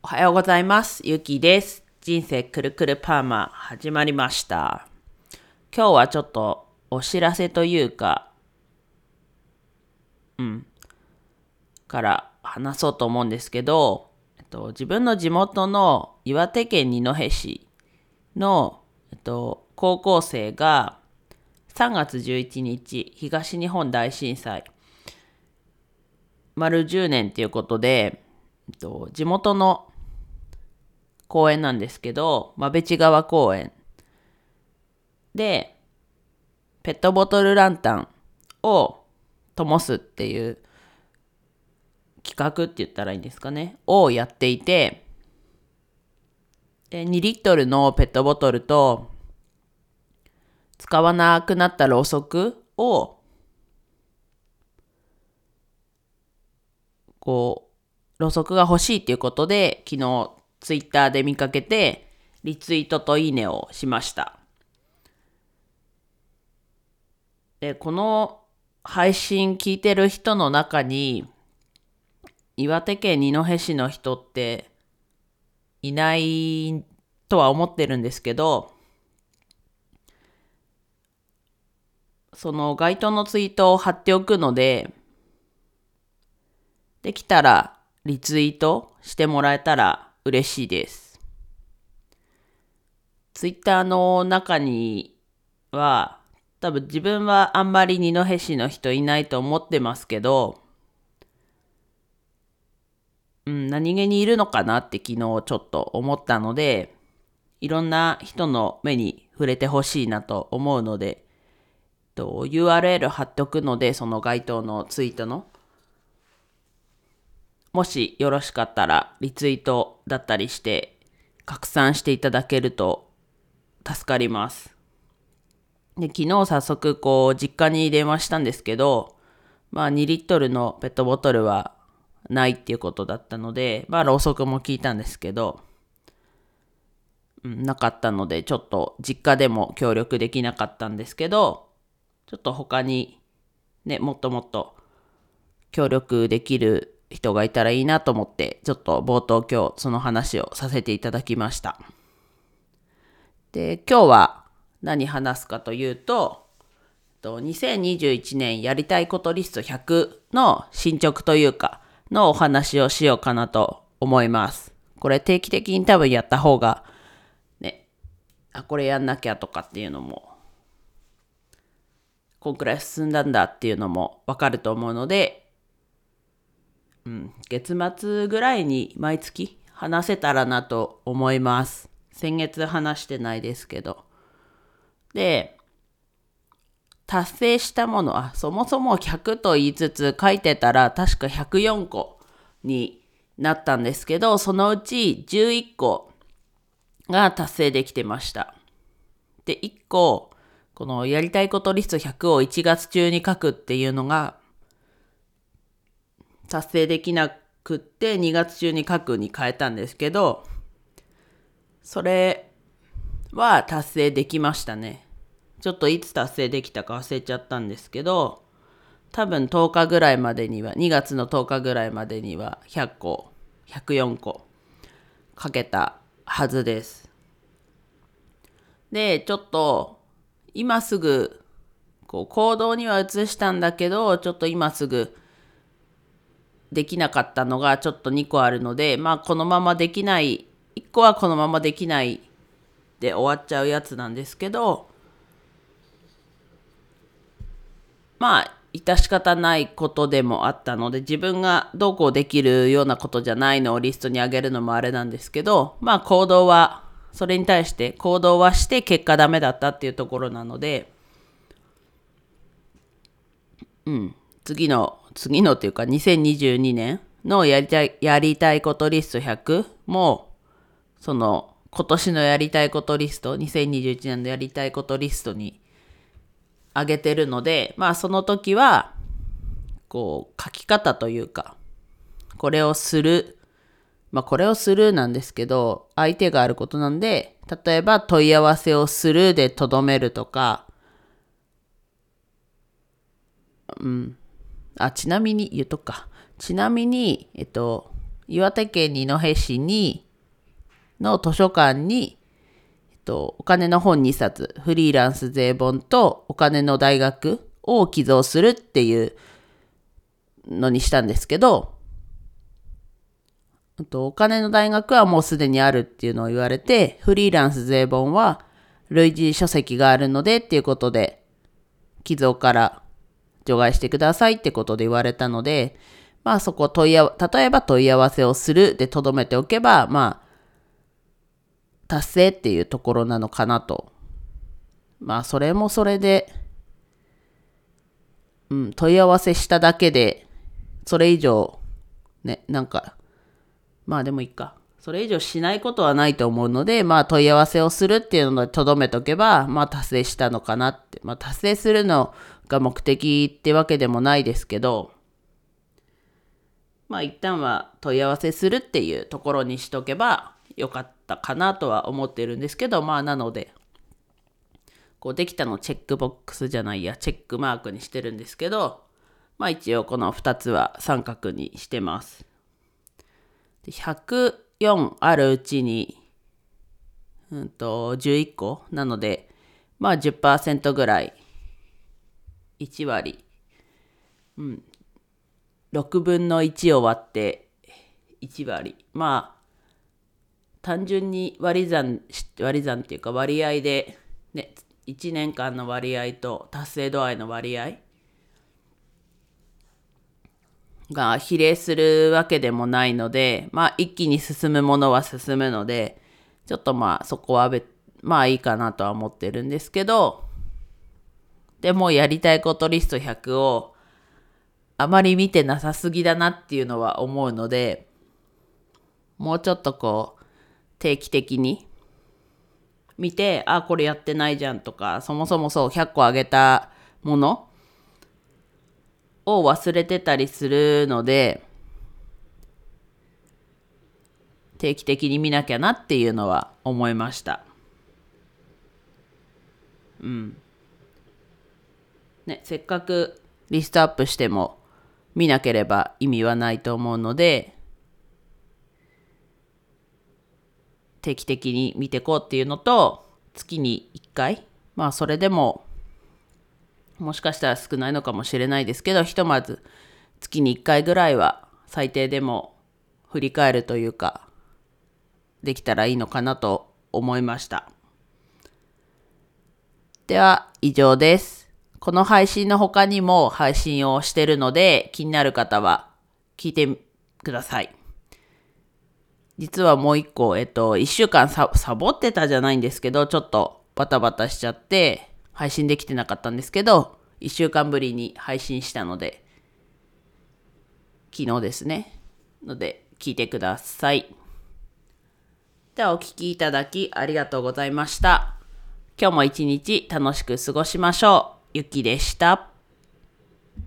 おはようございます。ゆきです。人生くるくるパーマ始まりました。今日はちょっとお知らせというか、うん、から話そうと思うんですけど、えっと、自分の地元の岩手県二戸市の、えっと、高校生が3月11日東日本大震災丸10年ということで、と、地元の公園なんですけど、馬淵川公園。で、ペットボトルランタンを灯すっていう企画って言ったらいいんですかね、をやっていて、で2リットルのペットボトルと、使わなくなったろうそくを、こう、ろうそくが欲しいっていうことで、昨日ツイッターで見かけて、リツイートといいねをしました。で、この配信聞いてる人の中に、岩手県二戸市の人っていないとは思ってるんですけど、その該当のツイートを貼っておくので、できたらリツイートしてもらえたら嬉しいです。ツイッターの中には、多分自分はあんまり二戸市の人いないと思ってますけど、うん、何気にいるのかなって昨日ちょっと思ったので、いろんな人の目に触れてほしいなと思うので、と URL 貼っておくので、その該当のツイートの。もしよろしかったら、リツイートだったりして、拡散していただけると助かります。で、昨日早速、こう、実家に電話したんですけど、まあ2リットルのペットボトルはないっていうことだったので、まあろうそくも聞いたんですけど、うん、なかったので、ちょっと実家でも協力できなかったんですけど、ちょっと他にね、もっともっと協力できる人がいたらいいなと思って、ちょっと冒頭今日その話をさせていただきました。で、今日は何話すかというと、2021年やりたいことリスト100の進捗というか、のお話をしようかなと思います。これ定期的に多分やった方が、ね、あ、これやんなきゃとかっていうのも、こんくらい進んだんだっていうのもわかると思うので、うん、月末ぐらいに毎月話せたらなと思います。先月話してないですけど。で、達成したもの、あ、そもそも100と言いつつ書いてたら確か104個になったんですけど、そのうち11個が達成できてました。で、1個、このやりたいことリスト100を1月中に書くっていうのが達成できなくって2月中に書くに変えたんですけど、それは達成できましたね。ちょっといつ達成できたか忘れちゃったんですけど、多分10日ぐらいまでには、2月の10日ぐらいまでには100個、104個書けたはずです。で、ちょっと今すぐこう行動には移したんだけど、ちょっと今すぐできなかったのがちょっと2個あるので、まあこのままできない、1個はこのままできないで終わっちゃうやつなんですけど、まあ、致し方ないことでもあったので、自分がどうこうできるようなことじゃないのをリストに上げるのもあれなんですけど、まあ行動は、それに対して行動はして結果ダメだったっていうところなので、うん、次の、次のっていうか2022年のやりたい、やりたいことリスト100も、その今年のやりたいことリスト、2021年のやりたいことリストに上げてるので、まあその時は、こう書き方というか、これをする、まあこれをするなんですけど、相手があることなんで、例えば問い合わせをするでとどめるとか、うん。あ、ちなみに言うとか。ちなみに、えっと、岩手県二戸市に、の図書館に、えっと、お金の本2冊、フリーランス税本とお金の大学を寄贈するっていうのにしたんですけど、とお金の大学はもうすでにあるっていうのを言われて、フリーランス税本は類似書籍があるのでっていうことで、寄贈から除外してくださいってことで言われたので、まあそこ問い合わ、例えば問い合わせをするで留めておけば、まあ、達成っていうところなのかなと。まあそれもそれで、うん、問い合わせしただけで、それ以上、ね、なんか、まあでもいいか。それ以上しないことはないと思うので、まあ問い合わせをするっていうのでとどめとけば、まあ達成したのかなって。まあ達成するのが目的ってわけでもないですけど、まあ一旦は問い合わせするっていうところにしとけばよかったかなとは思ってるんですけど、まあなので、こうできたのチェックボックスじゃないや、チェックマークにしてるんですけど、まあ一応この2つは三角にしてます。104あるうちに、うんと、11個なので、まあ10%ぐらい、1割、うん、6分の1を割って1割。まあ、単純に割り算、割り算っていうか割合で、ね、1年間の割合と達成度合いの割合が比例するわけでもないので、まあ一気に進むものは進むので、ちょっとまあそこはまあいいかなとは思ってるんですけど、でもやりたいことリスト100をあまり見てなさすぎだなっていうのは思うので、もうちょっとこう、定期的に見て、あ、これやってないじゃんとか、そもそもそう100個あげたものを忘れてたりするので、定期的に見なきゃなっていうのは思いました。うん。ね、せっかくリストアップしても見なければ意味はないと思うので、定期的に見てこうっていうのと、月に1回、まあそれでも、もしかしたら少ないのかもしれないですけど、ひとまず月に1回ぐらいは最低でも振り返るというか、できたらいいのかなと思いました。では、以上です。この配信の他にも配信をしてるので、気になる方は聞いてください。実はもう一個、えっと、一週間サボってたじゃないんですけど、ちょっとバタバタしちゃって、配信できてなかったんですけど、一週間ぶりに配信したので、昨日ですね。ので、聞いてください。では、お聴きいただきありがとうございました。今日も一日楽しく過ごしましょう。ゆきでした。